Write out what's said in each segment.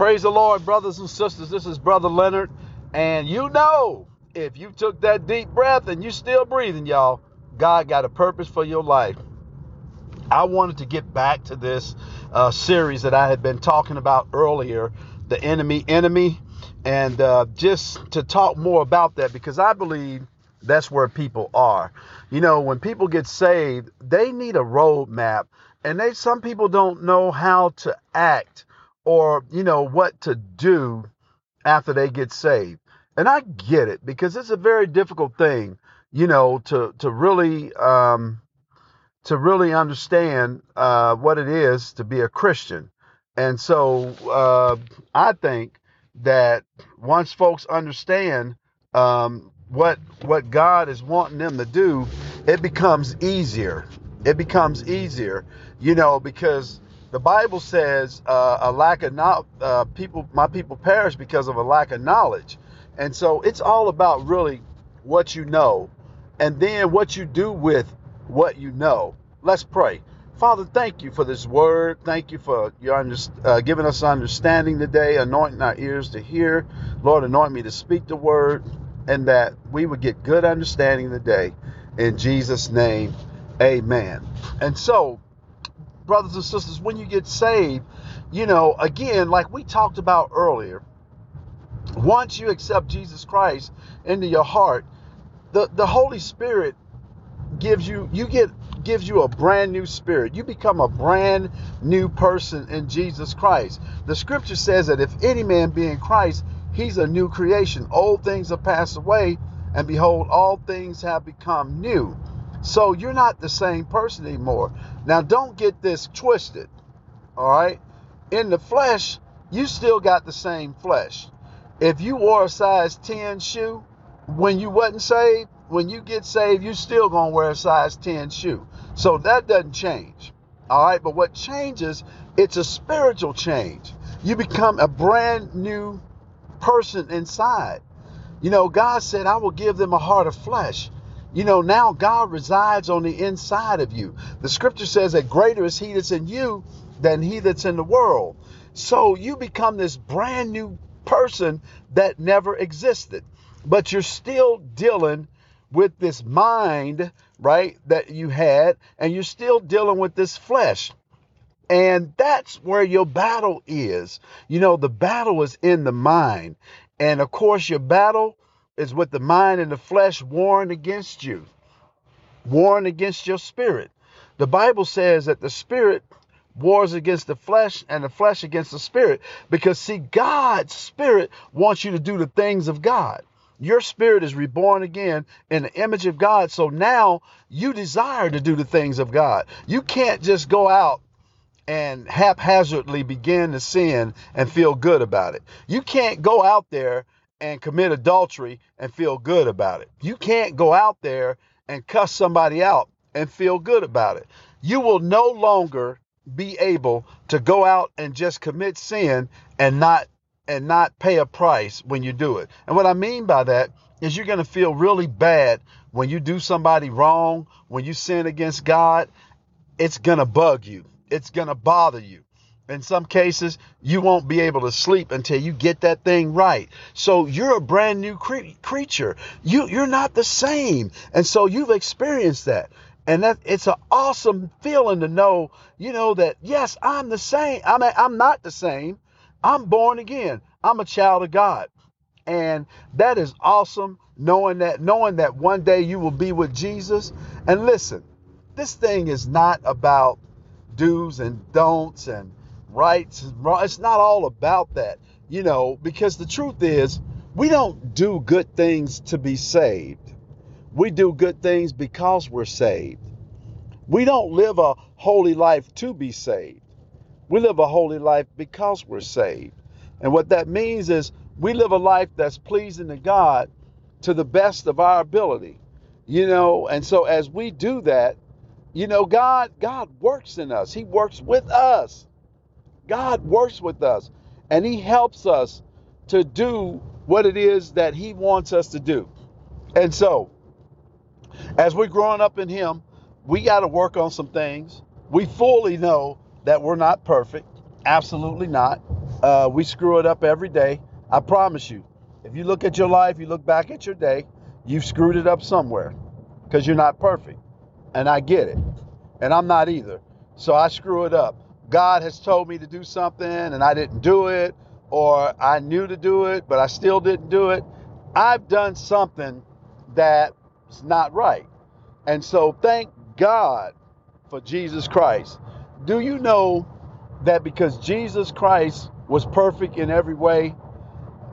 Praise the Lord, brothers and sisters. This is Brother Leonard. And you know, if you took that deep breath and you're still breathing, y'all, God got a purpose for your life. I wanted to get back to this uh, series that I had been talking about earlier, the enemy, enemy, and uh, just to talk more about that because I believe that's where people are. You know, when people get saved, they need a roadmap, and they some people don't know how to act or you know what to do after they get saved. And I get it because it's a very difficult thing, you know, to to really um, to really understand uh, what it is to be a Christian. And so uh, I think that once folks understand um, what what God is wanting them to do, it becomes easier. It becomes easier, you know, because the Bible says uh, a lack of no- uh, people, my people perish because of a lack of knowledge, and so it's all about really what you know, and then what you do with what you know. Let's pray. Father, thank you for this word. Thank you for your under, uh, giving us understanding today, anointing our ears to hear. Lord, anoint me to speak the word, and that we would get good understanding today. In Jesus' name, amen. And so, brothers and sisters, when you get saved, you know, again, like we talked about earlier, once you accept Jesus Christ into your heart, the, the Holy Spirit gives you you get gives you a brand new spirit. You become a brand new person in Jesus Christ. The scripture says that if any man be in Christ, he's a new creation. Old things have passed away, and behold, all things have become new. So you're not the same person anymore. Now, don't get this twisted. All right? In the flesh, you still got the same flesh. If you wore a size 10 shoe when you wasn't saved, when you get saved, you still gonna wear a size 10 shoe. So that doesn't change. All right, but what changes, it's a spiritual change. You become a brand new person inside. You know, God said, I will give them a heart of flesh. You know, now God resides on the inside of you. The scripture says that greater is he that's in you than he that's in the world. So you become this brand new person that never existed, but you're still dealing with this mind, right, that you had, and you're still dealing with this flesh. And that's where your battle is. You know, the battle is in the mind. And of course, your battle is what the mind and the flesh warn against you, warn against your spirit. The Bible says that the spirit wars against the flesh and the flesh against the spirit because, see, God's spirit wants you to do the things of God. Your spirit is reborn again in the image of God. So now you desire to do the things of God. You can't just go out and haphazardly begin to sin and feel good about it. You can't go out there and commit adultery and feel good about it. You can't go out there and cuss somebody out and feel good about it. You will no longer be able to go out and just commit sin and not and not pay a price when you do it. And what I mean by that is you're going to feel really bad when you do somebody wrong, when you sin against God. It's going to bug you. It's going to bother you. In some cases, you won't be able to sleep until you get that thing right. So you're a brand new cre- creature. You you're not the same, and so you've experienced that, and that it's an awesome feeling to know, you know, that yes, I'm the same. I'm a, I'm not the same. I'm born again. I'm a child of God, and that is awesome. Knowing that knowing that one day you will be with Jesus. And listen, this thing is not about do's and don'ts and rights. It's not all about that, you know, because the truth is, we don't do good things to be saved. We do good things because we're saved. We don't live a holy life to be saved. We live a holy life because we're saved. And what that means is we live a life that's pleasing to God to the best of our ability. You know, and so as we do that, you know, God God works in us. He works with us. God works with us and He helps us to do what it is that He wants us to do. And so, as we're growing up in Him, we got to work on some things. We fully know that we're not perfect, absolutely not. Uh, we screw it up every day. I promise you. If you look at your life, you look back at your day, you've screwed it up somewhere because you're not perfect. And I get it. And I'm not either. So I screw it up. God has told me to do something and I didn't do it, or I knew to do it, but I still didn't do it. I've done something that's not right. And so thank God for Jesus Christ. Do you know that because Jesus Christ was perfect in every way,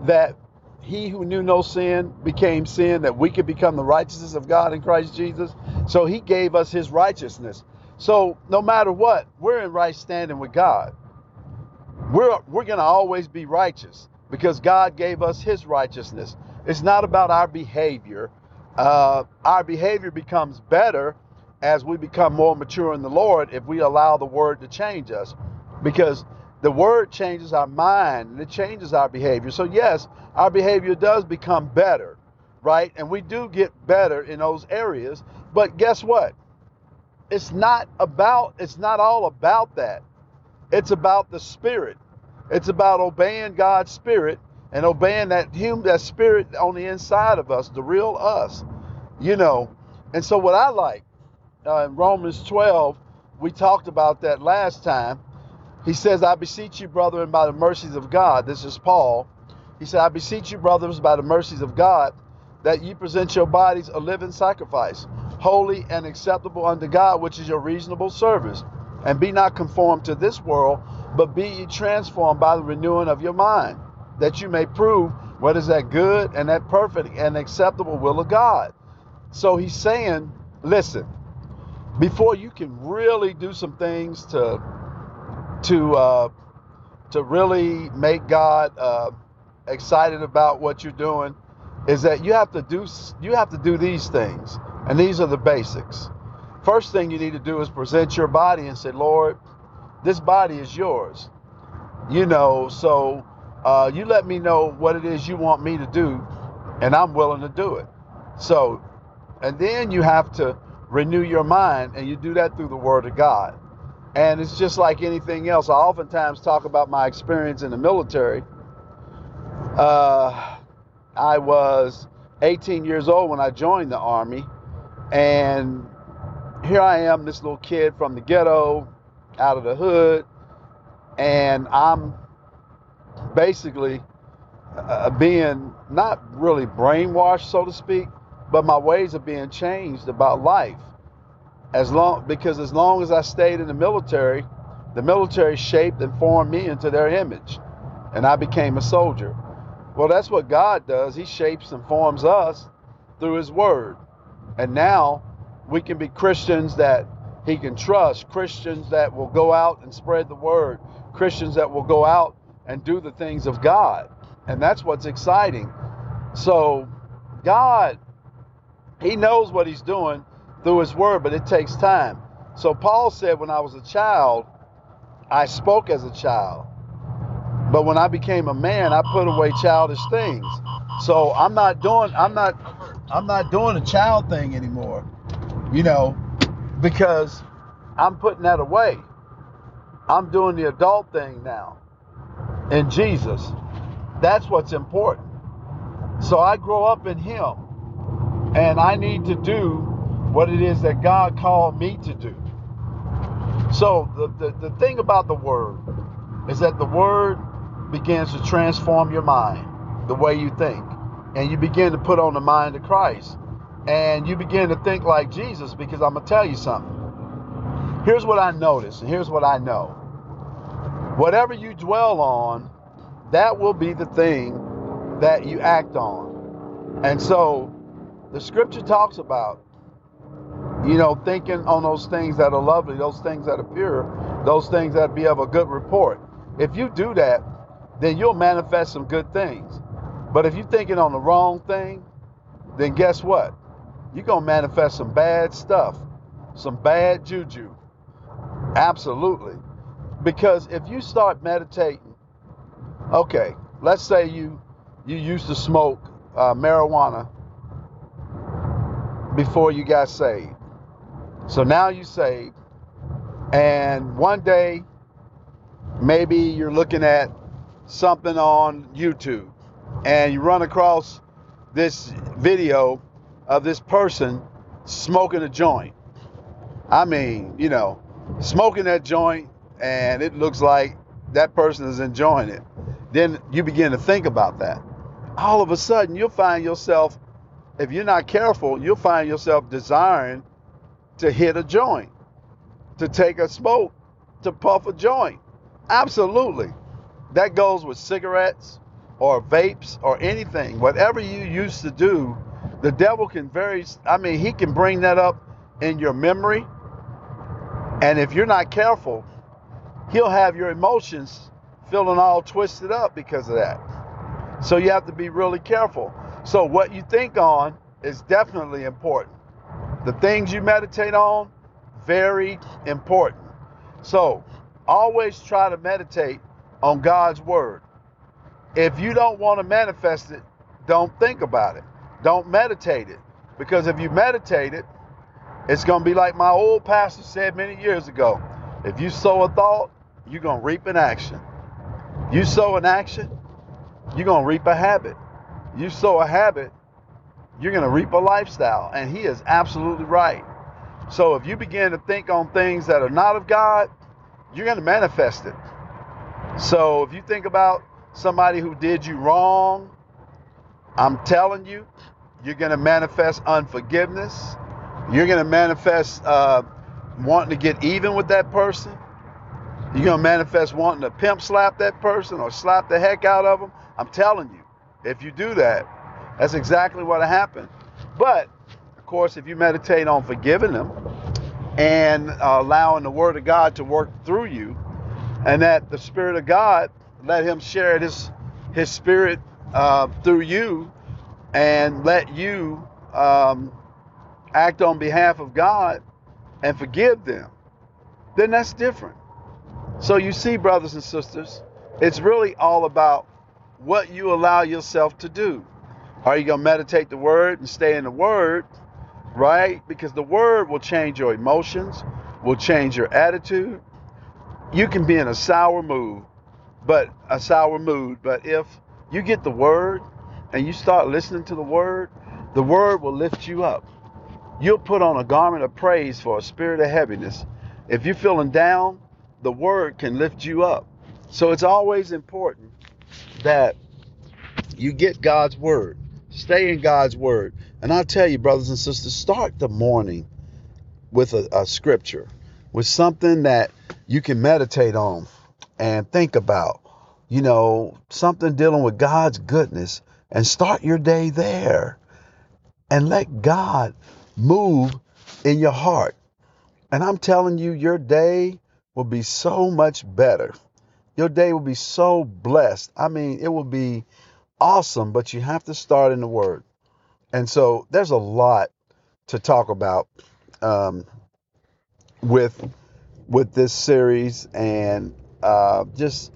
that he who knew no sin became sin, that we could become the righteousness of God in Christ Jesus? So he gave us his righteousness. So no matter what, we're in right standing with God. We're, we're going to always be righteous because God gave us his righteousness. It's not about our behavior. Uh, our behavior becomes better as we become more mature in the Lord if we allow the word to change us because the word changes our mind and it changes our behavior. So, yes, our behavior does become better, right? And we do get better in those areas. But guess what? It's not about, it's not all about that. It's about the spirit. It's about obeying God's spirit and obeying that human that spirit on the inside of us, the real us. You know. And so what I like uh, in Romans 12, we talked about that last time. He says, I beseech you, brethren, by the mercies of God. This is Paul. He said, I beseech you, brothers, by the mercies of God, that ye present your bodies a living sacrifice, holy and acceptable unto God, which is your reasonable service. And be not conformed to this world, but be ye transformed by the renewing of your mind, that you may prove what is that good and that perfect and acceptable will of God. So he's saying, listen, before you can really do some things to to uh, to really make God uh, excited about what you're doing is that you have to do you have to do these things, and these are the basics. First thing you need to do is present your body and say, Lord, this body is yours. You know, so uh, you let me know what it is you want me to do, and I'm willing to do it. So, and then you have to renew your mind, and you do that through the Word of God. And it's just like anything else. I oftentimes talk about my experience in the military. Uh, I was 18 years old when I joined the Army, and here I am, this little kid from the ghetto, out of the hood, and I'm basically uh, being not really brainwashed, so to speak, but my ways are being changed about life as long because as long as I stayed in the military, the military shaped and formed me into their image, and I became a soldier. Well, that's what God does. He shapes and forms us through His Word, and now we can be Christians that He can trust, Christians that will go out and spread the Word, Christians that will go out and do the things of God, and that's what's exciting. So, God, He knows what He's doing through his word, but it takes time. So Paul said, when I was a child, I spoke as a child. But when I became a man, I put away childish things. So I'm not doing I'm not I'm not doing a child thing anymore. You know, because I'm putting that away. I'm doing the adult thing now. In Jesus. That's what's important. So I grow up in him. And I need to do what it is that God called me to do. So the, the, the thing about the word is that the word begins to transform your mind, the way you think. And you begin to put on the mind of Christ. And you begin to think like Jesus because I'm going to tell you something. Here's what I notice, and here's what I know. Whatever you dwell on, that will be the thing that you act on. And so the scripture talks about you know, thinking on those things that are lovely, those things that are pure, those things that be of a good report. If you do that, then you'll manifest some good things. But if you're thinking on the wrong thing, then guess what? You're going to manifest some bad stuff, some bad juju. Absolutely. Because if you start meditating, okay, let's say you you used to smoke uh, marijuana before you got saved. So now you saved, and one day maybe you're looking at something on YouTube and you run across this video of this person smoking a joint. I mean, you know, smoking that joint and it looks like that person is enjoying it. Then you begin to think about that. All of a sudden, you'll find yourself, if you're not careful, you'll find yourself desiring to hit a joint, to take a smoke, to puff a joint. Absolutely. That goes with cigarettes or vapes or anything. Whatever you used to do, the devil can very, I mean, he can bring that up in your memory. And if you're not careful, he'll have your emotions feeling all twisted up because of that. So you have to be really careful. So what you think on is definitely important. The things you meditate on, very important. So always try to meditate on God's word. If you don't want to manifest it, don't think about it. Don't meditate it. Because if you meditate it, it's going to be like my old pastor said many years ago. If you sow a thought, you're going to reap an action. You sow an action, you're going to reap a habit. You sow a habit, you're going to reap a lifestyle. And he is absolutely right. So if you begin to think on things that are not of God, you're going to manifest it. So if you think about somebody who did you wrong, I'm telling you, you're going to manifest unforgiveness. You're going to manifest uh, wanting to get even with that person. You're going to manifest wanting to pimp slap that person or slap the heck out of them. I'm telling you, if you do that, that's exactly what happened. But, of course, if you meditate on forgiving them and uh, allowing the Word of God to work through you, and that the Spirit of God let Him share His His Spirit uh, through you, and let you um, act on behalf of God and forgive them, then that's different. So you see, brothers and sisters, it's really all about what you allow yourself to do. Are you going to meditate the word and stay in the word, right? Because the word will change your emotions, will change your attitude. You can be in a sour mood, but a sour mood, but if you get the word and you start listening to the word, the word will lift you up. You'll put on a garment of praise for a spirit of heaviness. If you're feeling down, the word can lift you up. So it's always important that you get God's word, stay in God's word. And I tell you, brothers and sisters, start the morning with a, a scripture, with something that you can meditate on and think about. You know, something dealing with God's goodness, and start your day there. And let God move in your heart. And I'm telling you, your day will be so much better. Your day will be so blessed. I mean, it will be awesome, but you have to start in the Word. And so there's a lot to talk about um, with with this series, and uh, just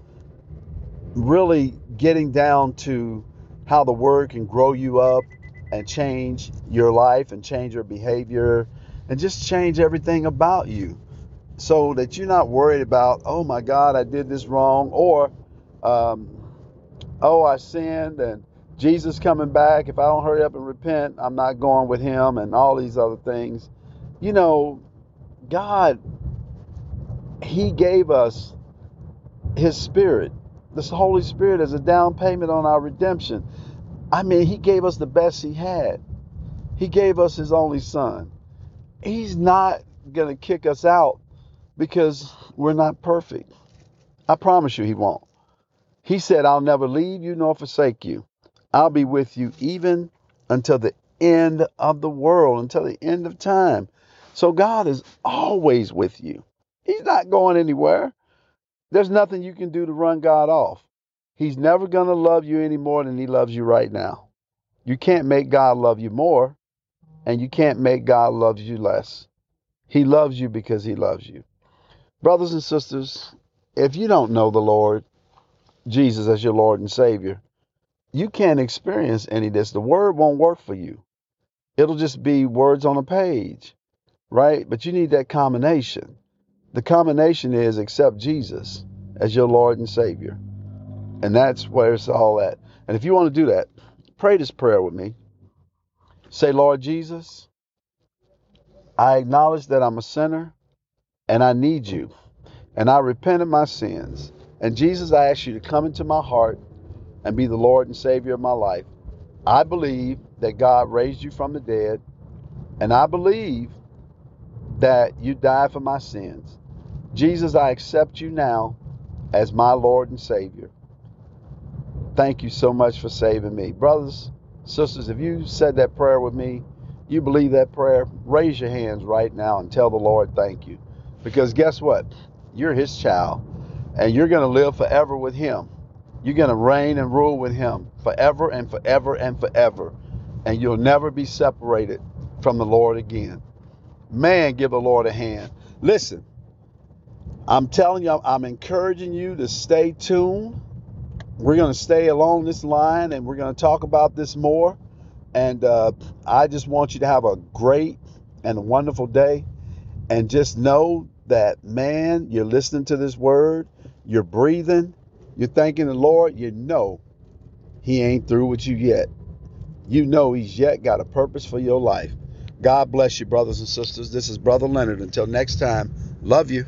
really getting down to how the Word can grow you up and change your life and change your behavior and just change everything about you so that you're not worried about, oh my God, I did this wrong, or um, oh, I sinned and Jesus coming back. If I don't hurry up and repent, I'm not going with him, and all these other things. You know, God, He gave us His Spirit, this Holy Spirit, as a down payment on our redemption. I mean, He gave us the best He had. He gave us His only Son. He's not going to kick us out because we're not perfect. I promise you, He won't. He said, I'll never leave you nor forsake you. I'll be with you even until the end of the world, until the end of time. So God is always with you. He's not going anywhere. There's nothing you can do to run God off. He's never going to love you any more than He loves you right now. You can't make God love you more, and you can't make God love you less. He loves you because He loves you. Brothers and sisters, if you don't know the Lord, Jesus as your Lord and Savior, you can't experience any of this. The word won't work for you. It'll just be words on a page, right? But you need that combination. The combination is accept Jesus as your Lord and Savior. And that's where it's all at. And if you want to do that, pray this prayer with me. Say, Lord Jesus, I acknowledge that I'm a sinner and I need you. And I repent of my sins. And Jesus, I ask you to come into my heart and be the Lord and Savior of my life. I believe that God raised you from the dead. And I believe that you died for my sins. Jesus, I accept you now as my Lord and Savior. Thank you so much for saving me. Brothers, sisters, if you said that prayer with me, you believe that prayer, raise your hands right now and tell the Lord thank you. Because guess what? You're his child and you're going to live forever with him. You're going to reign and rule with him forever and forever and forever. And you'll never be separated from the Lord again. Man, give the Lord a hand. Listen, I'm telling you, I'm encouraging you to stay tuned. We're going to stay along this line and we're going to talk about this more. And uh, I just want you to have a great and wonderful day. And just know that, man, you're listening to this word, you're breathing, you're thanking the Lord, you know He ain't through with you yet. You know He's yet got a purpose for your life. God bless you, brothers and sisters. This is Brother Leonard. Until next time, love you.